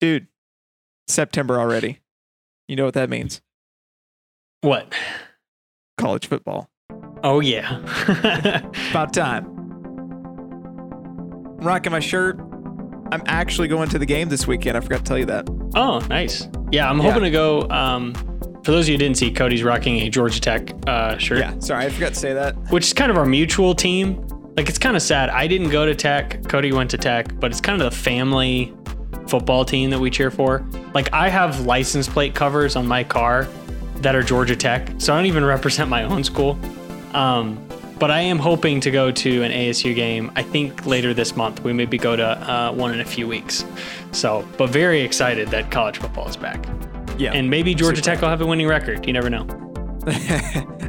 dude. September already. You know what that means? What? College football. Oh yeah. About time. I'm rocking my shirt. I'm actually going to the game this weekend. I forgot to tell you that. oh, nice. Yeah, I'm Yeah. hoping to go. Um, for those of you who didn't see, Cody's rocking a Georgia Tech uh, shirt. Yeah, sorry, I forgot to say that. which is kind of our mutual team. Like it's kind of sad. I didn't go to Tech. Cody went to Tech, but it's kind of the family football team that we cheer for. Like I have license plate covers on my car that are Georgia Tech, so I don't even represent my own school. Um, but I am hoping to go to an ASU game. I think later this month. We maybe go to uh, one in a few weeks. So, but very excited that college football is back, Yeah, and maybe Georgia Super. Tech will have a winning record. You never know.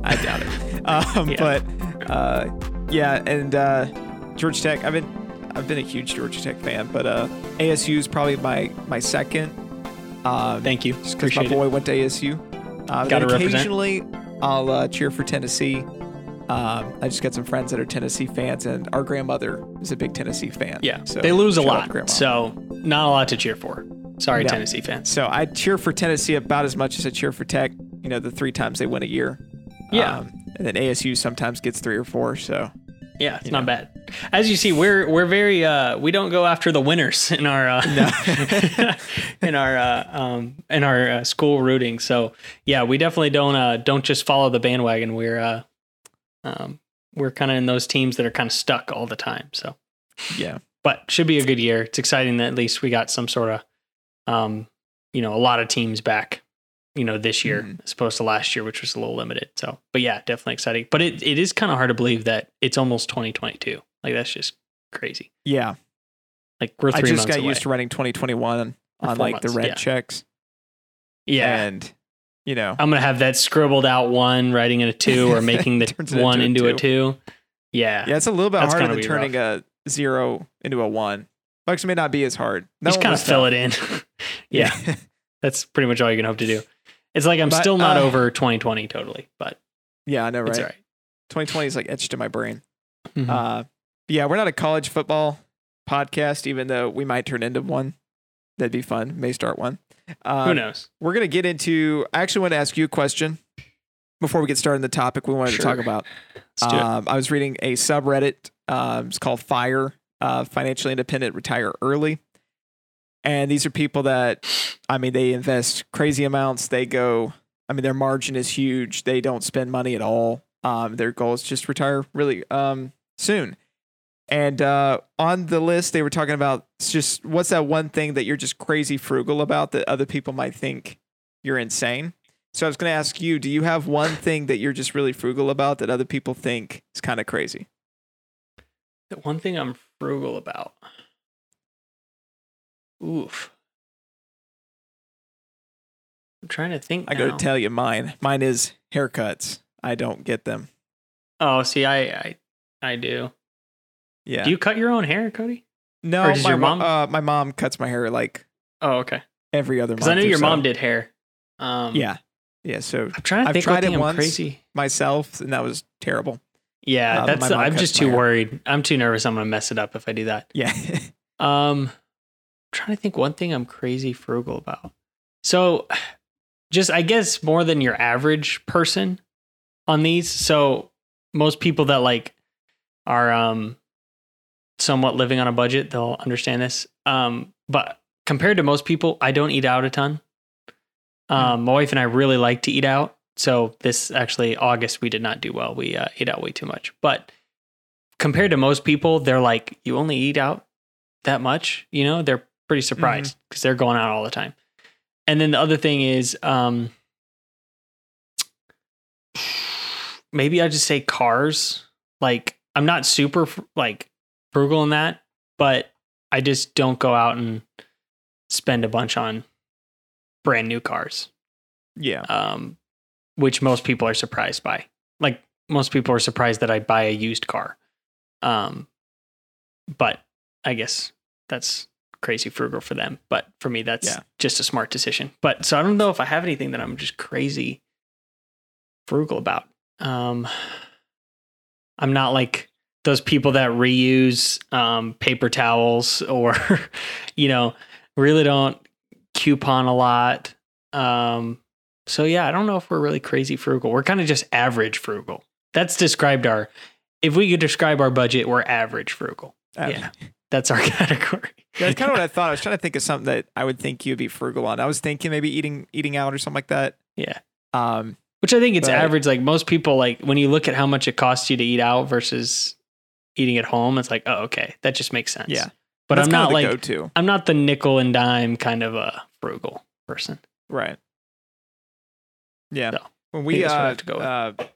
I doubt it. Um, Yeah. But uh, yeah, and uh, Georgia Tech. I've been I've been a huge Georgia Tech fan, but uh, ASU is probably my my second. Um, Thank you. just because my Appreciate it. boy went to ASU. Gotta and represent. occasionally, I'll uh, cheer for Tennessee. Um, I just got some friends that are Tennessee fans, and our grandmother is a big Tennessee fan. Yeah, so they lose a to lot, so not a lot to cheer for. Sorry, No. Tennessee fans. So I cheer for Tennessee about as much as I cheer for Tech. You know, the three times they win a year. Yeah. Um, and then ASU sometimes gets three or four. So Yeah, it's not know. bad. As you see, we're we're very uh, we don't go after the winners in our uh, in our uh, um, in our uh, school rooting. So yeah, we definitely don't uh, don't just follow the bandwagon. We're uh, um, we're kind of in those teams that are kind of stuck all the time. So, yeah, but should be a good year. It's exciting that at least we got some sort of um, you know a lot of teams back. You know, this year Mhm. as opposed to last year, which was a little limited. So, but yeah, definitely exciting. But it, it is kind of hard to believe that it's almost 2022. Like that's just crazy. yeah. Like we're I just months got away. used to running 2021 on like the red yeah. checks, yeah, and you know, I'm gonna have that scribbled out one, writing in a two, or making the one into into a a two. Yeah, yeah, it's a little bit That's harder than turning a zero into a one. Actually, may not be as hard. you just kind of fill it in. yeah, Yeah. that's pretty much all you can hope to do. It's like I'm But, still not uh, over 2020 totally, but yeah, I know, right? it's all right. 2020 is like etched in my brain. Mhm. Uh, yeah, we're not a college football podcast, even though we might turn into one. That'd be fun. May start one. Um, Who knows? We're gonna get into. I actually want to ask you a question before we get started on the topic we wanted to talk about. Let's do it. Um, I was reading a subreddit. Um, it's called Fire. Uh, financially independent, retire early. And these are people that, I mean, they invest crazy amounts. They go. I mean, their margin is huge. They don't spend money at all. Um, their goal is just retire really um, soon. And uh, on the list, they were talking about just what's that one thing that you're just crazy frugal about that other people might think you're insane. So I was going to ask you, do you have one thing that you're just really frugal about that other people think is kind of crazy? The one thing I'm frugal about. Oof. I'm trying to think. I got now. to tell you mine. Mine is haircuts. I don't get them. Oh, see, I, I, I do. Yeah. Do you cut your own hair, Cody? no, my your mom- Uh, my mom cuts my hair like Oh, okay. every other month. Because I knew your so. mom did hair. Um, Yeah. Yeah. So I'm trying to I've think tried it once. crazy. myself, and that was terrible. Yeah, Uh, that's. I'm just too hair. worried. I'm too nervous. I'm gonna mess it up if I do that. Yeah. Um, trying to think one thing I'm crazy frugal about. So, just I guess more than your average person on these. So most people that like are um somewhat living on a budget, they'll understand this. Um, but compared to most people, I don't eat out a ton. Um, my wife and I really like to eat out. So this actually August we did not do well. We uh, ate out way too much. But compared to most people, they're like, you only eat out that much. You know, they're pretty surprised because they're going out all the time. And then the other thing is, um, maybe I just say cars. Like I'm not super like frugal in that, but I just don't go out and spend a bunch on brand new cars yeah. um, which most people are surprised by. Like most people are surprised that I buy a used car. Um, but I guess that's crazy frugal for them. But for me, that's Yeah. just a smart decision. But so I don't know if I have anything that I'm just crazy frugal about. Um, I'm not like those people that reuse um, paper towels or, you know, really don't coupon a lot. Um, so yeah, I don't know if we're really crazy frugal. We're kind of just average frugal. That's described our. If we could describe our budget, we're average frugal. Uh, Yeah. That's our category. That's kind of what I thought. I was trying to think of something that I would think you'd be frugal on. I was thinking maybe eating eating out or something like that. Yeah. Um, Which I think it's But- average. Like most people, like when you look at how much it costs you to eat out versus eating at home, it's like, oh, okay, that just makes sense. Yeah. But that's I'm not like go-to, I'm not the nickel and dime kind of a frugal person. right? Yeah. No. When we think that's what I uh, to go uh,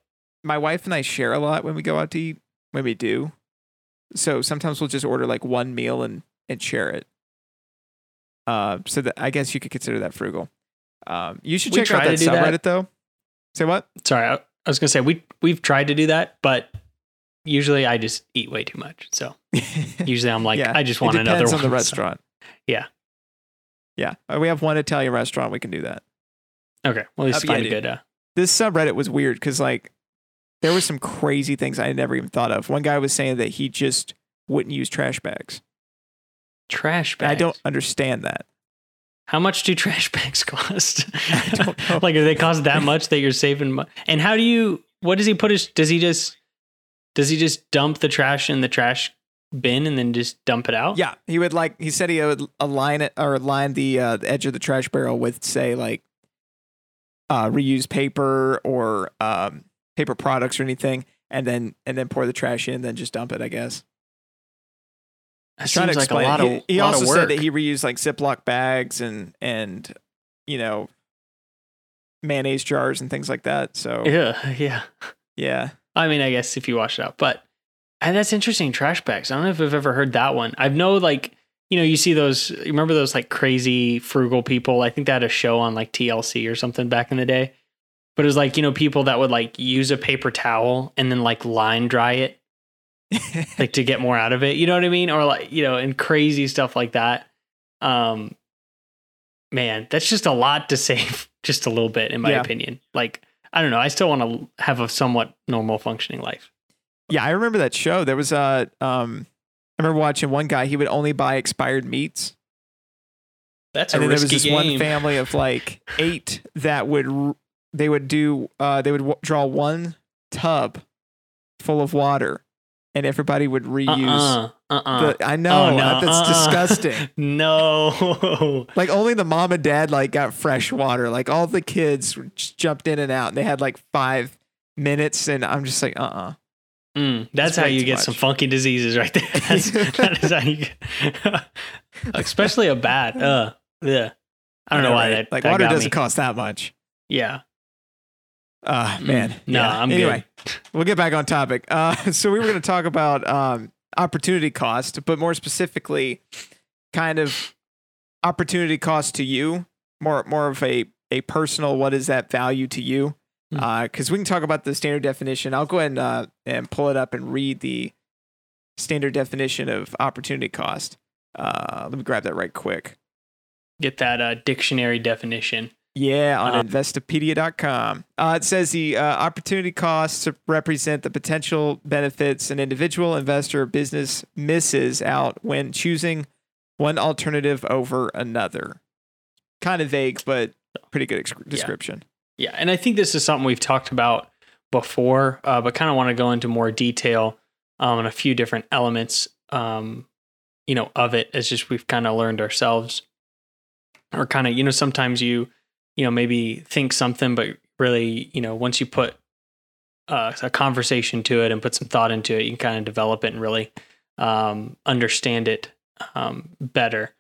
my wife and I share a lot when we go out to eat. When we do, so sometimes we'll just order like one meal and and share it. Uh, so that I guess you could consider that frugal. Um, you should We check out that do that. subreddit though. Say what? Sorry, I, I was gonna say we we've tried to do that, but usually I just eat way too much. So usually I'm like, Yeah, I just it want another depends one. on the So- restaurant. Yeah. Yeah, Uh, we have one Italian restaurant. We can do that. Okay, well, least That'd find a good. Uh, This subreddit was weird because like there was some crazy things I never even thought of. One guy was saying that he just wouldn't use trash bags. trash And bags. I don't understand that. How much do trash bags cost? I don't know. like, do they cost that much that you're saving? Mo- and how do you? What does he put his? Does he just? Does he just dump the trash in the trash bin and then just dump it out? Yeah, he would like. He said he would align it or line the uh, the edge of the trash barrel with, say, like uh, reused paper or um, paper products or anything, and then and then pour the trash in, then just dump it. I guess. That Trying to like a explain. lot of. he he lot of also said that he reused like Ziploc bags and and you know mayonnaise jars and things like that. So Yeah, yeah. yeah, I mean, I guess if you wash it out, but and that's interesting. Trash bags. I don't know if I've ever heard that one. I've know like you know you see those. Remember those like crazy frugal people? I think they had a show on like TLC or something back in the day. But it was like you know people that would like use a paper towel and then like line dry it like to get more out of it. You know what I mean? Or like you know and crazy stuff like that. Um, man, that's just a lot to save. Just a little bit, in my Yeah. opinion. Like I don't know. I still want to have a somewhat normal functioning life. yeah. I remember that show. There was a um, I remember watching one guy. He would only buy expired meats. That's and a then there was this one family of like eight that would they would do uh they would w- draw one tub full of water and everybody would reuse uh-uh, uh-uh. the I know Oh, no, uh, that's uh-uh. disgusting no. like only the mom and dad like got fresh water like all the kids just jumped in and out and they had like 5 minutes and I'm just like uh-uh Mm, that's It's how you get some funky diseases right there. That's, that is how you get, especially a bat. Uh, yeah. I don't know why right? that like that water doesn't me. cost that much Yeah. Uh Mm, man no, Yeah. I'm anyway good. we'll get back on topic. Uh, so we were going to talk about um, opportunity cost, but more specifically, kind of opportunity cost to you, more more of a a personal. What is that value to you? Hmm. Because we can talk about the standard definition. I'll go ahead and uh, and pull it up and read the standard definition of opportunity cost. Uh, let me grab that right quick. Get that uh, dictionary definition. Yeah, on Uh-huh. investopedia.com. Uh, it says the uh, opportunity costs represent the potential benefits an individual investor or business misses out when choosing one alternative over another. Kind of vague, but pretty good ex- description. Yeah, and I think this is something we've talked about before, uh, but kind of want to go into more detail um, on a few different elements, um, you know, of it. As just we've kind of learned ourselves, or kind of you know sometimes you you know maybe think something, but really you know once you put uh, a conversation to it and put some thought into it, you can kind of develop it and really um, understand it um, better.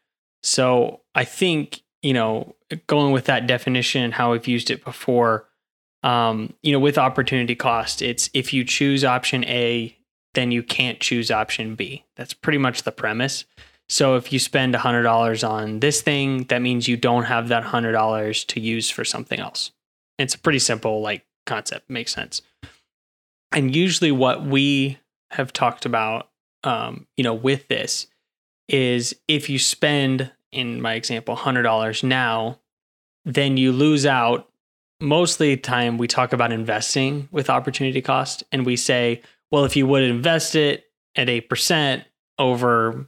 So I think you know going with that definition, and how we've used it before, um, you know, with opportunity cost, it's if you choose option A, then you can't choose option B. That's pretty much the premise. So if you spend $100 on this thing, that means you don't have that $100 to use for something else. It's a pretty simple like concept, makes sense. And usually what we have talked about um, you know, with this is if you spend in my example $100 now, then you lose out mostly time we talk about investing with opportunity cost and we say well if you would invest it at 8% over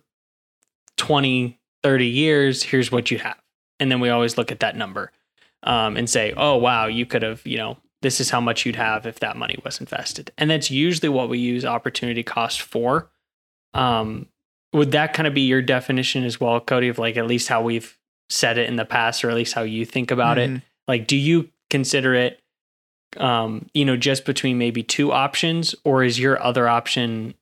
20 30 years here's what you have and then we always look at that number um, and say, oh wow, you could have, you know, this is how much you'd have if that money was invested, and that's usually what we use opportunity cost for. Um, would that kind of be your definition as well, Cody, of like at least how we've said it in the past, or at least how you think about Mhm. it? Like, do you consider it, um, you know, just between maybe two options, or is your other option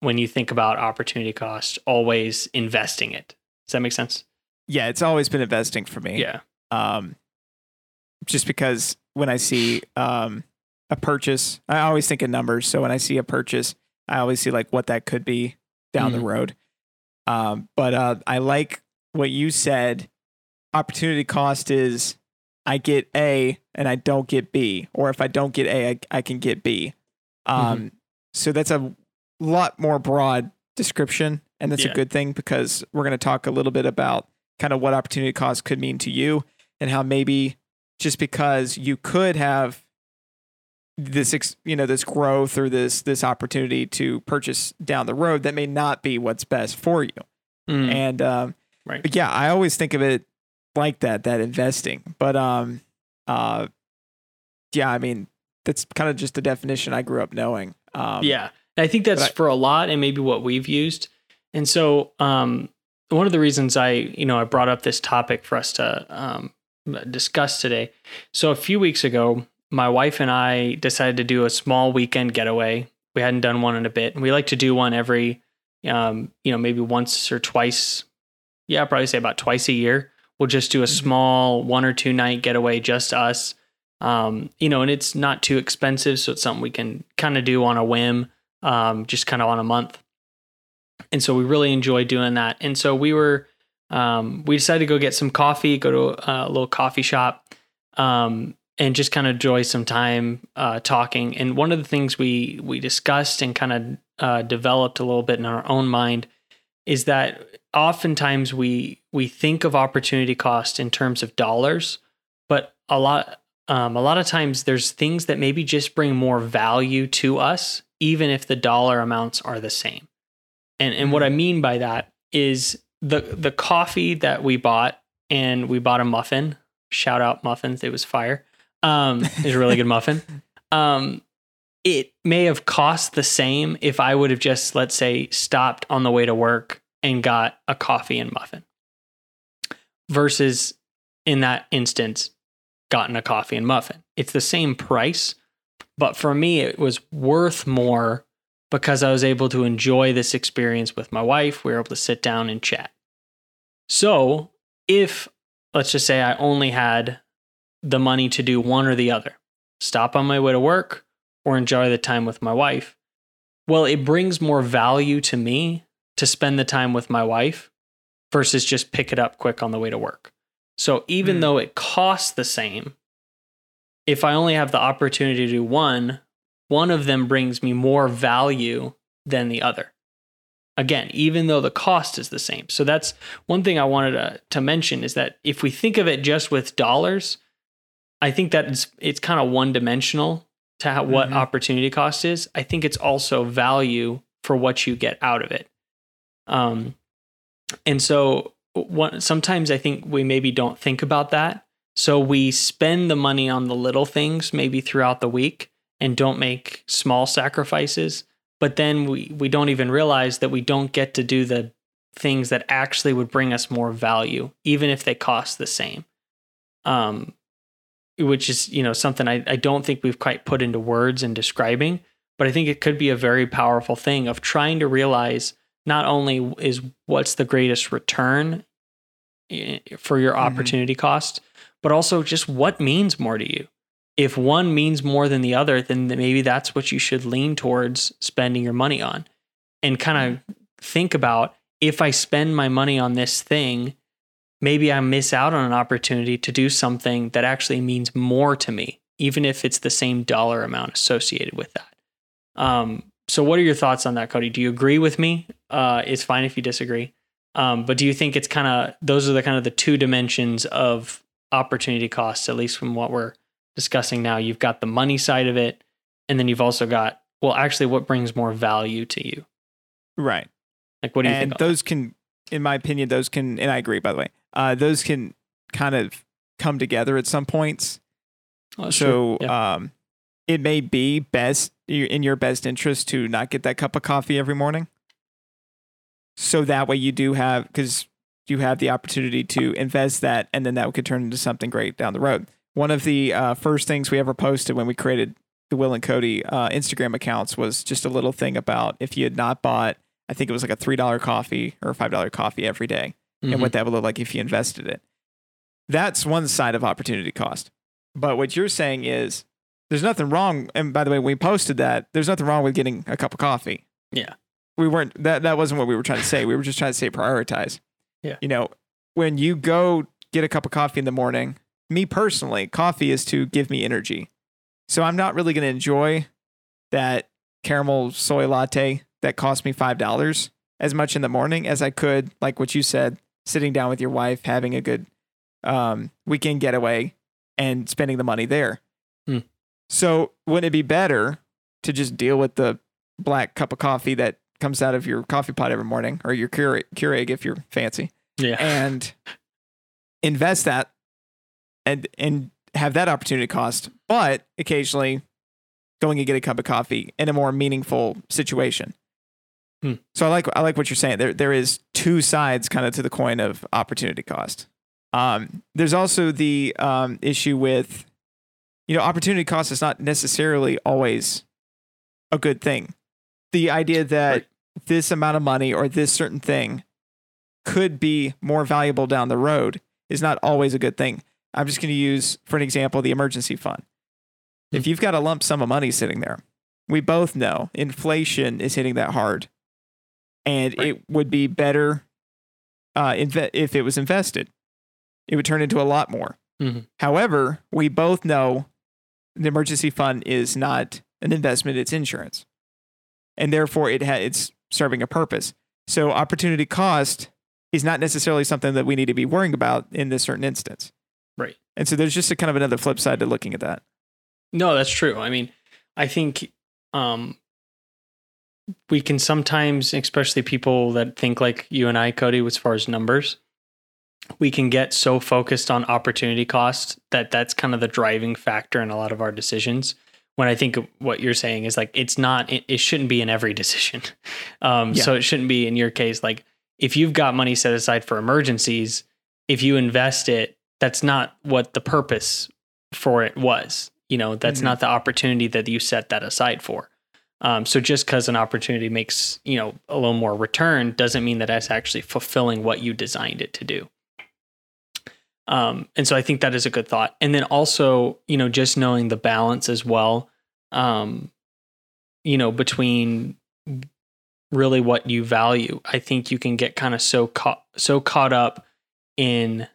when you think about opportunity cost always investing it? Does that make sense? Yeah, it's always been investing for me. Yeah. Um, just because when I see um a purchase, I always think in numbers. So when I see a purchase, I always see like what that could be down the Mhm. road. Um, but uh, I like what you said. Opportunity cost is I get A and I don't get B, or if I don't get A, I, I can get B. Um, So that's a lot more broad description, and that's Yeah. a good thing because we're going to talk a little bit about kind of what opportunity cost could mean to you and how maybe just because you could have this you know this growth or this this opportunity to purchase down the road that may not be what's best for you Mm, and um Right. but yeah i always think of it like that that investing but um uh yeah i mean that's kind of just the definition i grew up knowing um yeah. And I think that's I- for a lot and maybe what we've used. And so um, one of the reasons I, you know, I brought up this topic for us to um, discuss today. So a few weeks ago, my wife and I decided to do a small weekend getaway. We hadn't done one in a bit. And we like to do one every, um, you know, maybe once or twice. Yeah, I'd probably say about twice a year. We'll just do a Mhm. small one or two night getaway, just us. Um, you know, and it's not too expensive, so it's something we can kind of do on a whim, um, just kind of on a month. And so we really enjoy doing that. And so we were, um, we decided to go get some coffee, go to a, little coffee shop, um, and just kind of enjoy some time uh, talking. And one of the things we we discussed and kind of uh, developed a little bit in our own mind is that oftentimes we we think of opportunity cost in terms of dollars, but a lot um, a lot of times there's things that maybe just bring more value to us, even if the dollar amounts are the same. And and what I mean by that is the the coffee that we bought, and we bought a muffin. Shout out muffins! It was fire. Um, it was a really good muffin. Um, it may have cost the same if I would have just, let's say, stopped on the way to work and got a coffee and muffin, versus in that instance, gotten a coffee and muffin. It's the same price, but for me, it was worth more because I was able to enjoy this experience with my wife. We were able to sit down and chat. So, if let's just say I only had the money to do one or the other, stop on my way to work or enjoy the time with my wife, well, it brings more value to me to spend the time with my wife versus just pick it up quick on the way to work. So even Hmm. though it costs the same, if I only have the opportunity to do one, one of them brings me more value than the other. Again, even though the cost is the same. So that's one thing I wanted to, to mention is that if we think of it just with dollars, I think that it's, it's kind of one dimensional to how, what Mhm. opportunity cost is. I think it's also value for what you get out of it. Um, and so one, sometimes I think we maybe don't think about that. So we spend the money on the little things maybe throughout the week and don't make small sacrifices. But then we, we don't even realize that we don't get to do the things that actually would bring us more value, even if they cost the same. Um, which is, you know, something I, I don't think we've quite put into words in describing, but I think it could be a very powerful thing of trying to realize not only is what's the greatest return for your Mhm. opportunity cost, but also just what means more to you. If one means more than the other, then maybe that's what you should lean towards spending your money on and kind of think about if I spend my money on this thing, maybe I miss out on an opportunity to do something that actually means more to me, even if it's the same dollar amount associated with that. Um, so, what are your thoughts on that, Cody? Do you agree with me? Uh, it's fine if you disagree. Um, but do you think it's kind of those are the kind of the two dimensions of opportunity costs, at least from what we're discussing now? You've got the money side of it, and then you've also got well, actually, what brings more value to you? right Like, what do you and think? those can in my opinion those can and i agree by the way uh those can kind of come together at some points. Oh, so. Yeah. um, it may be best in your best interest to not get that cup of coffee every morning. So that way you do have because you have the opportunity to invest that, and then that could turn into something great down the road. One of the uh, first things we ever posted when we created the Will and Cody uh, Instagram accounts was just a little thing about if you had not bought, I think it was like a three dollar coffee or a five dollar coffee every day, and Mhm. what that would look like if you invested it. That's one side of opportunity cost. But what you're saying is there's nothing wrong. And by the way, we posted that there's nothing wrong with getting a cup of coffee. Yeah. We weren't that that wasn't what we were trying to say. We were just trying to say prioritize. Yeah. You know, when you go get a cup of coffee in the morning, me personally, coffee is to give me energy. So I'm not really going to enjoy that caramel soy latte that cost me $5 as much in the morning as I could, like what you said, sitting down with your wife, having a good um, weekend getaway and spending the money there. Hmm. So wouldn't it be better to just deal with the black cup of coffee that comes out of your coffee pot every morning or your Keurig, Keurig if you're fancy yeah. and invest that and and have that opportunity cost, but occasionally going and get a cup of coffee in a more meaningful situation. Hmm. So I like I like what you're saying. There there is two sides kind of to the coin of opportunity cost. Um, there's also the um, issue with you know opportunity cost is not necessarily always a good thing. The idea that Right. This amount of money or this certain thing could be more valuable down the road is not always a good thing. I'm just going to use, for an example, the emergency fund. If you've got a lump sum of money sitting there, we both know inflation is hitting that hard. And Right. it would be better uh, inve- if it was invested. It would turn into a lot more. Mhm. However, we both know the emergency fund is not an investment, it's insurance. And therefore, it ha- it's serving a purpose. So, opportunity cost is not necessarily something that we need to be worrying about in this certain instance. Right. And so, there's just a kind of another flip side to looking at that. No, that's true. I mean, I think um, we can sometimes, especially people that think like you and I, Cody, as far as numbers, we can get so focused on opportunity cost that that's kind of the driving factor in a lot of our decisions. When I think of what you're saying is like it's not, it, it shouldn't be in every decision. Um, Yeah. So it shouldn't be in your case. Like if you've got money set aside for emergencies, if you invest it, that's not what the purpose for it was. You know, that's Mhm. not the opportunity that you set that aside for. Um, so just because an opportunity makes you know a little more return doesn't mean that that's actually fulfilling what you designed it to do. Um, and so I think that is a good thought. And then also, you know, just knowing the balance as well, um, you know, between really what you value. I think you can get kind of so caught so caught up in,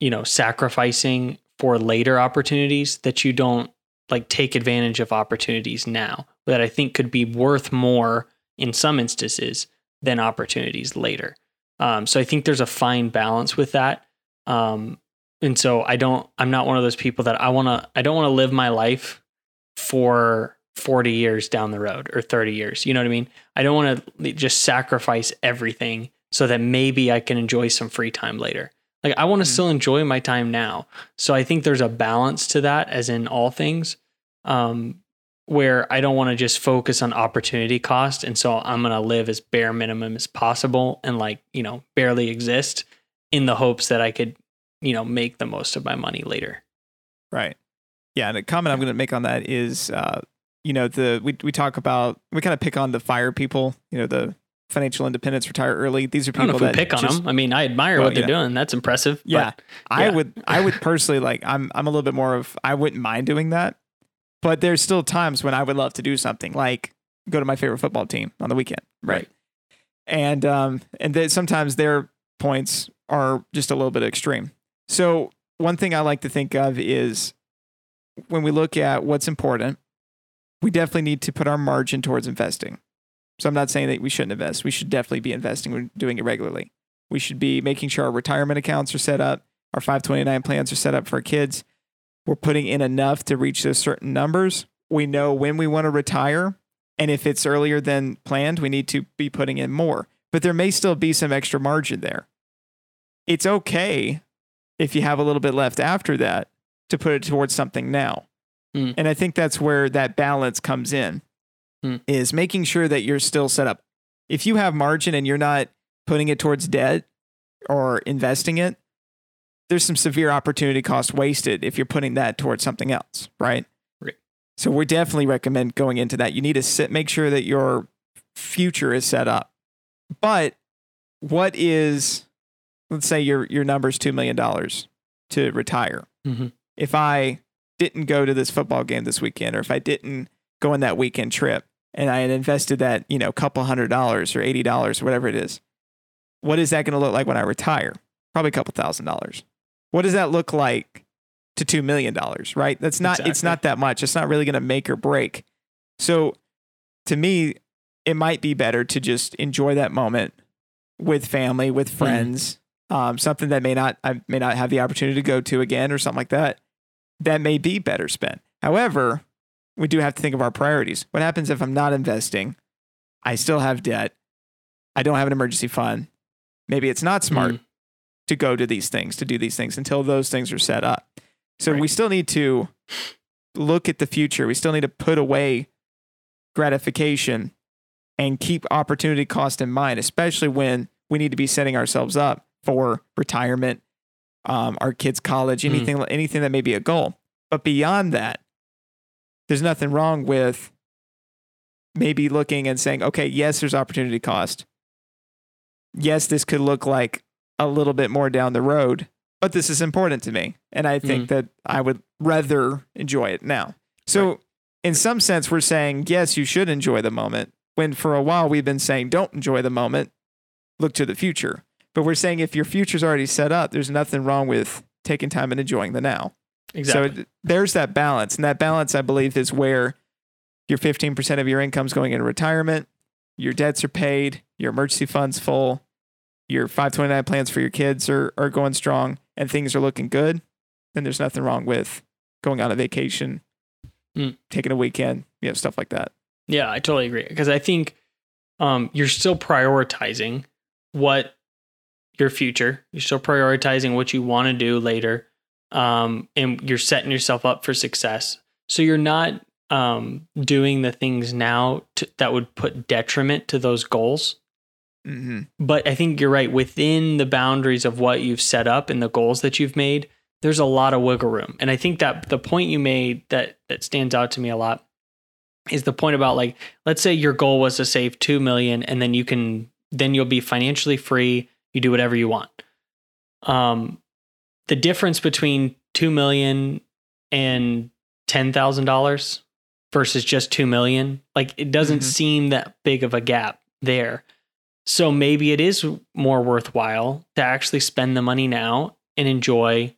you know, sacrificing for later opportunities that you don't like take advantage of opportunities now that I think could be worth more in some instances than opportunities later. Um, so I think there's a fine balance with that. Um, and so I don't, I'm not one of those people that I want to, I don't want to live my life for 40 years down the road or 30 years. You know what I mean? I don't want to just sacrifice everything so that maybe I can enjoy some free time later. Like I want to Mhm. still enjoy my time now. So I think there's a balance to that as in all things. Um, where I don't want to just focus on opportunity cost. And so I'm going to live as bare minimum as possible and like, you know, barely exist in the hopes that I could, you know, make the most of my money later. Right. Yeah, and a comment I'm going to make on that is, uh, you know, the we we talk about we kind of pick on the fire people, you know, the financial independence, retire early. These are I don't know people that pick on them. I mean, I admire Well, what they're yeah. doing. That's impressive. Yeah, but I would I would personally like I'm I'm a little bit more of I wouldn't mind doing that, but there's still times when I would love to do something like go to my favorite football team on the weekend, right? Right. And um and then sometimes their points are just a little bit extreme. So one thing I like to think of is when we look at what's important, we definitely need to put our margin towards investing. So I'm not saying that we shouldn't invest. We should definitely be investing. We're doing it regularly. We should be making sure our retirement accounts are set up, our 529 plans are set up for our kids. We're putting in enough to reach those certain numbers. We know when we want to retire. And if it's earlier than planned, we need to be putting in more. But there may still be some extra margin there. It's okay if you have a little bit left after that to put it towards something now. Mm. And I think that's where that balance comes in Mm. is making sure that you're still set up. If you have margin and you're not putting it towards debt or investing it, there's some severe opportunity cost wasted if you're putting that towards something else, right? Right. So we definitely recommend going into that. You need to sit, make sure that your future is set up. But what is, let's say your your number's two million dollars to retire. Mhm. If I didn't go to this football game this weekend, or if I didn't go on that weekend trip, and I had invested that you know couple hundred dollars or eighty dollars or whatever it is, what is that going to look like when I retire? Probably a couple thousand dollars. What does that look like to two million dollars? Right? That's not. It's not that much. It's not really going to make or break. So, to me, it might be better to just enjoy that moment with family, with friends, um, something that may not I may not have the opportunity to go to again or something like that. That may be better spent. However, we do have to think of our priorities. What happens if I'm not investing? I still have debt. I don't have an emergency fund. Maybe it's not smart Mm. to go to these things, to do these things until those things are set up. So we still need to look at the future. We still need to put away gratification and keep opportunity cost in mind, especially when we need to be setting ourselves up for retirement, um, our kids' college, Mm. anything, anything that may be a goal. But beyond that, there's nothing wrong with maybe looking and saying, okay, yes, there's opportunity cost. Yes, this could look like a little bit more down the road, but this is important to me. And I think that I would rather enjoy it now. So, Right. in some sense, we're saying, yes, you should enjoy the moment. When for a while we've been saying, don't enjoy the moment, look to the future. But we're saying if your future's already set up, there's nothing wrong with taking time and enjoying the now. Exactly. So it- there's that balance. And that balance, I believe, is where your 15% of your income's going into retirement, your debts are paid, your emergency fund's full, your 529 plans for your kids are, are going strong, and things are looking good. Then there's nothing wrong with going on a vacation, Mm. taking a weekend, you know, stuff like that. Yeah, I totally agree because I think um, you're still prioritizing what your future. You're still prioritizing what you want to do later, um, and you're setting yourself up for success. So you're not um, doing the things now to, that would put detriment to those goals. Mm-hmm. But I think you're right within the boundaries of what you've set up and the goals that you've made. There's a lot of wiggle room, and I think that the point you made that that stands out to me a lot is the point about like let's say your goal was to save 2 million and then you can then you'll be financially free you do whatever you want. Um the difference between 2 million and $10,000 versus just 2 million like it doesn't Mhm. seem that big of a gap there. So maybe it is more worthwhile to actually spend the money now and enjoy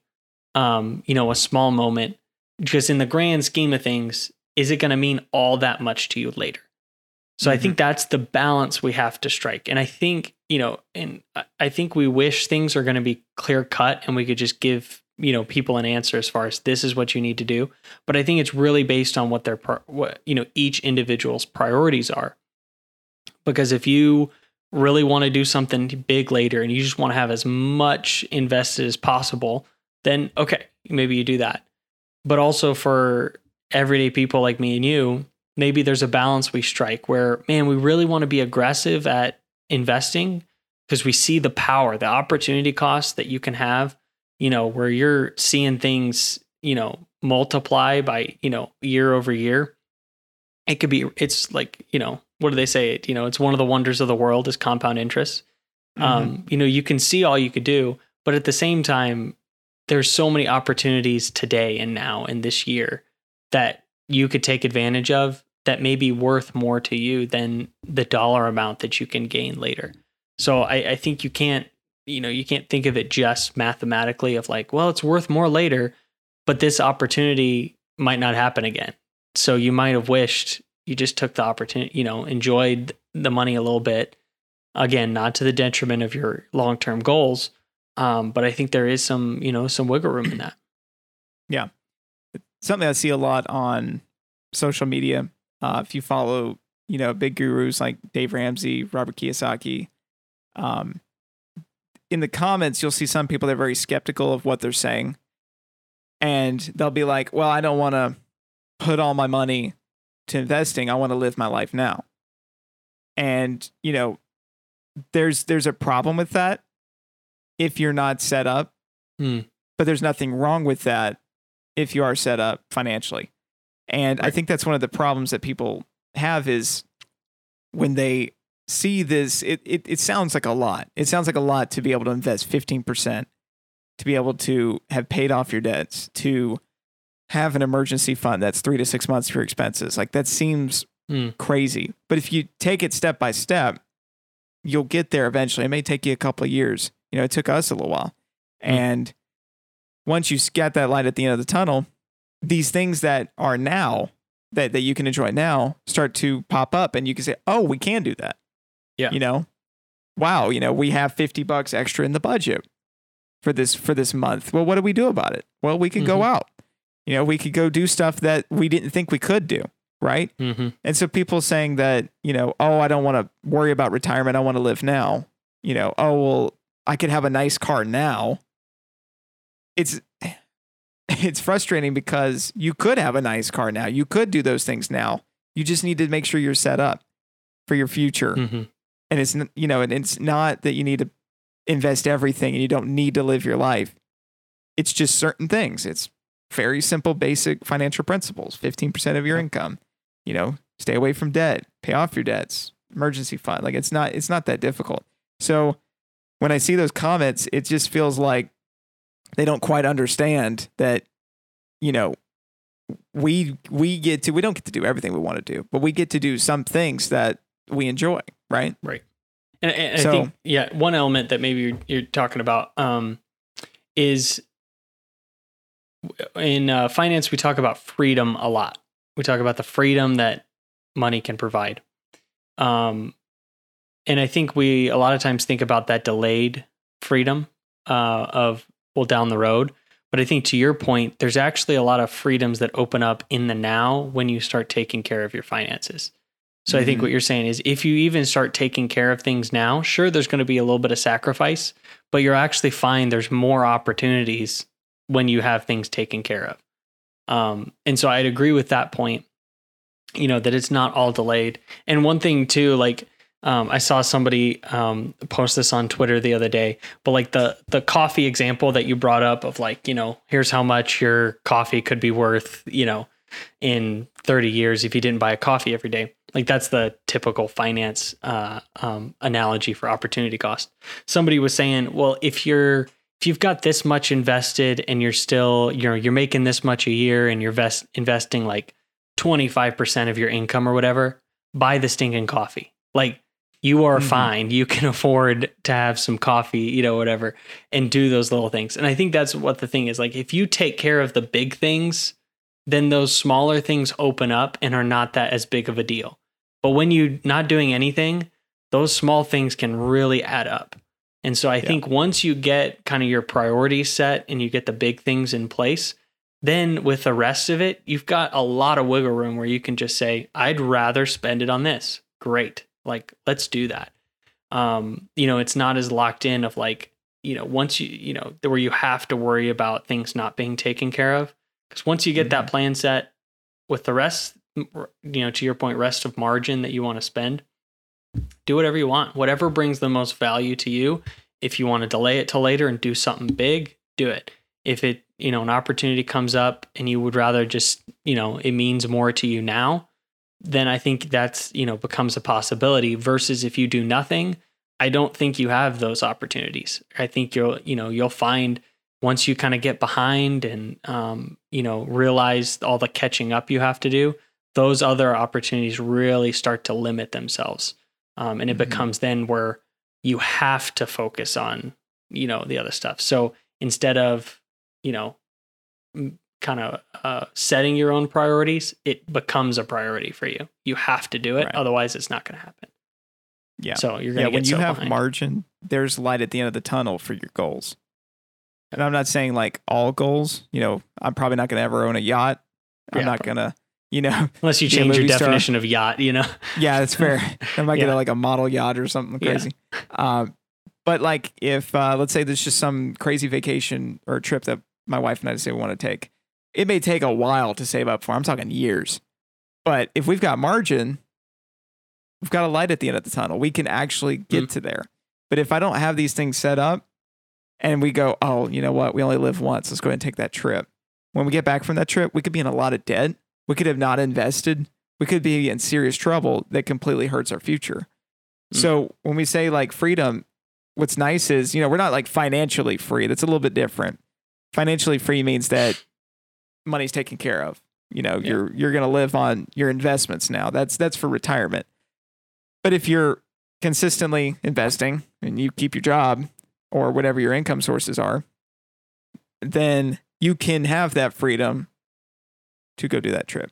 um you know a small moment because in the grand scheme of things is it going to mean all that much to you later? So i think that's the balance we have to strike. And i think you know and I- think we wish things are going to be clear cut and we could just give you know people an answer as far as this is what you need to do. But i think it's really based on what their what you know each individual's priorities are. Because if you really want to do something big later and you just want to have as much invested as possible then okay maybe you do that. But also for everyday people like me and you maybe there's a balance we strike where man we really want to be aggressive at investing because we see the power the opportunity cost that you can have you know where you're seeing things you know multiply by you know year over year. It could be it's like you know what do they say? You know it's one of the wonders of the world is compound interest. Um you know you can see all you could do but at the same time there's so many opportunities today and now and this year that you could take advantage of that may be worth more to you than the dollar amount that you can gain later so i, I think you can't you know you can't think of it just mathematically of like well it's worth more later but this opportunity might not happen again so you might have wished you just took the opportunity you know enjoyed the money a little bit again not to the detriment of your long-term goals um, but i think there is some you know some wiggle room in that Yeah. something I see a lot on social media. Uh, if you follow, you know, big gurus like Dave Ramsey, Robert Kiyosaki, um, in the comments, you'll see some people that are very skeptical of what they're saying. And they'll be like, well, I don't want to put all my money to investing. I want to live my life now. And, you know, there's there's a problem with that if you're not set up. Hmm. But there's nothing wrong with that if you are set up financially. And I think that's one of the problems that people have is when they see this, it, it, it sounds like a lot. It sounds like a lot to be able to invest 15%, to be able to have paid off your debts, to have an emergency fund that's three to six months for your expenses. Like that seems Hmm. crazy. But if you take it step by step, you'll get there eventually. It may take you a couple of years. You know, it took us a little while. And once you get that light at the end of the tunnel, these things that are now that, that you can enjoy now start to pop up and you can say, oh, we can do that. Yeah. You know, wow, you know, we have 50 bucks extra in the budget for this for this month. Well, what do we do about it? Well, we could go Mhm. out. You know, we could go do stuff that we didn't think we could do, right? Mm-hmm. And so people saying that, you know, oh, I don't want to worry about retirement. I want to live now. You know, oh, well, I could have a nice car now. It's it's frustrating because you could have a nice car now. You could do those things now. You just need to make sure you're set up for your future. Mm-hmm. And it's you know, and it's not that you need to invest everything and you don't need to live your life. It's just certain things. It's very simple basic financial principles. 15% of your income. You know, stay away from debt, pay off your debts, emergency fund. Like it's not it's not that difficult. So when I see those comments, it just feels like they don't quite understand that you know we we get to we don't get to do everything we want to do, but we get to do some things that we enjoy, right? And, and So- I think, yeah, one element that maybe you're, you're talking about um, is in uh, finance, we talk about freedom a lot. We talk about the freedom that money can provide. Um, and I think we a lot of times think about that delayed freedom uh, of, well, down the road. But I think to your point, there's actually a lot of freedoms that open up in the now when you start taking care of your finances. So I think Mhm. what you're saying is if you even start taking care of things now, sure, there's going to be a little bit of sacrifice, but you're actually find there's more opportunities when you have things taken care of. Um, and so I'd agree with that point, you know, that it's not all delayed. And one thing too, like um, I saw somebody um, post this on Twitter the other day, but like the the coffee example that you brought up of like, you know, here's how much your coffee could be worth, you know, in 30 years if you didn't buy a coffee every day. Like that's the typical finance uh, um, analogy for opportunity cost. Somebody was saying, well, if you're if you've got this much invested and you're still you know you're making this much a year and you're vest, investing like 25% of your income or whatever, buy the stinking coffee. Like you are Mhm. fine. You can afford to have some coffee, you know, whatever, and do those little things. And I think that's what the thing is. Like if you take care of the big things, then those smaller things open up and are not that as big of a deal. But when you're not doing anything, those small things can really add up. And so I think once you get kind of your priorities set and you get the big things in place, then with the rest of it, you've got a lot of wiggle room where you can just say, I'd rather spend it on this. Great. Like, let's do that. Um, you know, it's not as locked in of like, you know, once you, you know, where you have to worry about things not being taken care of. Because once you get that plan set with the rest, you know, to your point, rest of margin that you want to spend, do whatever you want. Whatever brings the most value to you. If you want to delay it till later and do something big, do it. If it, you know, an opportunity comes up and you would rather just, you know, it means more to you now, then I think that's, you know, becomes a possibility versus if you do nothing, I don't think you have those opportunities. I think you'll, you know, you'll find once you kind of get behind and um, you know, realize all the catching up you have to do, those other opportunities really start to limit themselves. Um, and it Mhm. becomes then where you have to focus on, you know, the other stuff. So instead of, you know, kind of uh, setting your own priorities, it becomes a priority for you. You have to do it. Right. Otherwise, it's not going to happen. Yeah. So you're going to when get you so have behind. margin, there's light at the end of the tunnel for your goals. And I'm not saying like all goals. You know, I'm probably not going to ever own a yacht. I'm Yeah, not going to, you know, Unless you change your movie star. definition of yacht, you know? yeah, that's fair. I might get Yeah. like a model yacht or something Yeah. crazy. Um, But like if uh, let's say there's just some crazy vacation or trip that my wife and I say we want to take, it may take a while to save up for. I'm talking years. But if we've got margin, we've got a light at the end of the tunnel. We can actually get Mm. to there. But if I don't have these things set up and we go, oh, you know what? We only live once. Let's go ahead and take that trip. When we get back from that trip, we could be in a lot of debt. We could have not invested. We could be in serious trouble that completely hurts our future. Mm. So when we say like freedom, what's nice is, you know, we're not like financially free. That's a little bit different. Financially free means that money's taken care of. You know, Yeah. you're you're gonna live on your investments now. That's that's for retirement. But if you're consistently investing and you keep your job or whatever your income sources are, then you can have that freedom to go do that trip,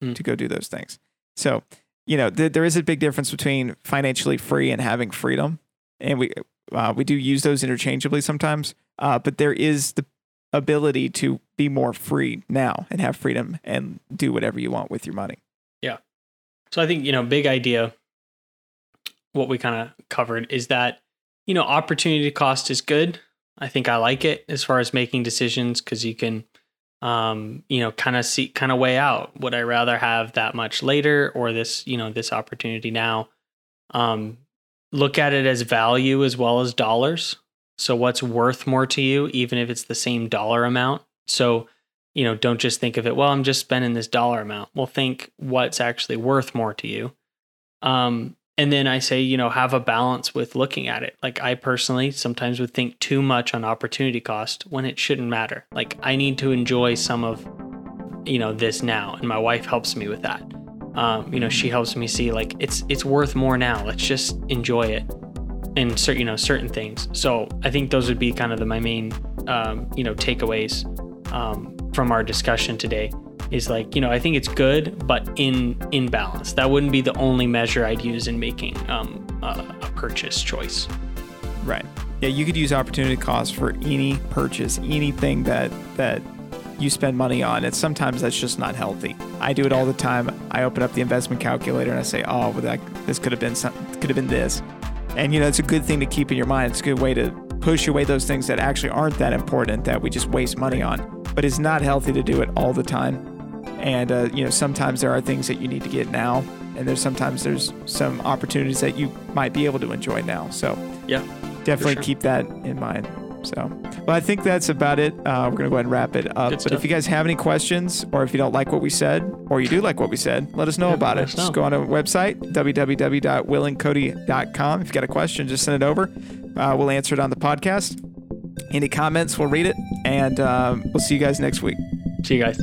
Hmm. to go do those things. So, you know, th- there is a big difference between financially free and having freedom, and we uh, we do use those interchangeably sometimes. Uh, but there is the ability to be more free now and have freedom and do whatever you want with your money. Yeah. So I think, you know, big idea, what we kind of covered is that, you know, opportunity cost is good. I think I like it as far as making decisions because you can, um, you know, kind of see, kind of weigh out would I rather have that much later or this, you know, this opportunity now. Um, look at it as value as well as dollars. So what's worth more to you, even if it's the same dollar amount. So, you know, don't just think of it, well, I'm just spending this dollar amount. Well, think what's actually worth more to you. Um, and then I say, you know, have a balance with looking at it. Like I personally sometimes would think too much on opportunity cost when it shouldn't matter. Like I need to enjoy some of, you know, this now, and my wife helps me with that. Um, you know, she helps me see like it's it's worth more now. Let's just enjoy it, and certain you know certain things. So I think those would be kind of the my main, um, you know, takeaways um, from our discussion today is like you know i think it's good but in in balance that wouldn't be the only measure i'd use in making um, a, a purchase choice Right. Yeah, you could use opportunity cost for any purchase, anything that that you spend money on. And sometimes that's just not healthy. I do it all the time. I open up the investment calculator and I say, "Oh, well, that this could have been some, could have been this," and you know, it's a good thing to keep in your mind. It's a good way to push away those things that actually aren't that important that we just waste money on. But it's not healthy to do it all the time. And uh, you know, sometimes there are things that you need to get now, and there's sometimes there's some opportunities that you might be able to enjoy now. So Yeah, definitely sure. keep that in mind. So, well, I think that's about it. Uh, we're gonna go ahead and wrap it up. But if you guys have any questions, or if you don't like what we said, or you do like what we said, let us know Yeah, about it. us Just go on our website www.willingcody.com. If you got a question, just send it over. Uh, we'll answer it on the podcast. Any comments, we'll read it, and um, we'll see you guys next week. see you guys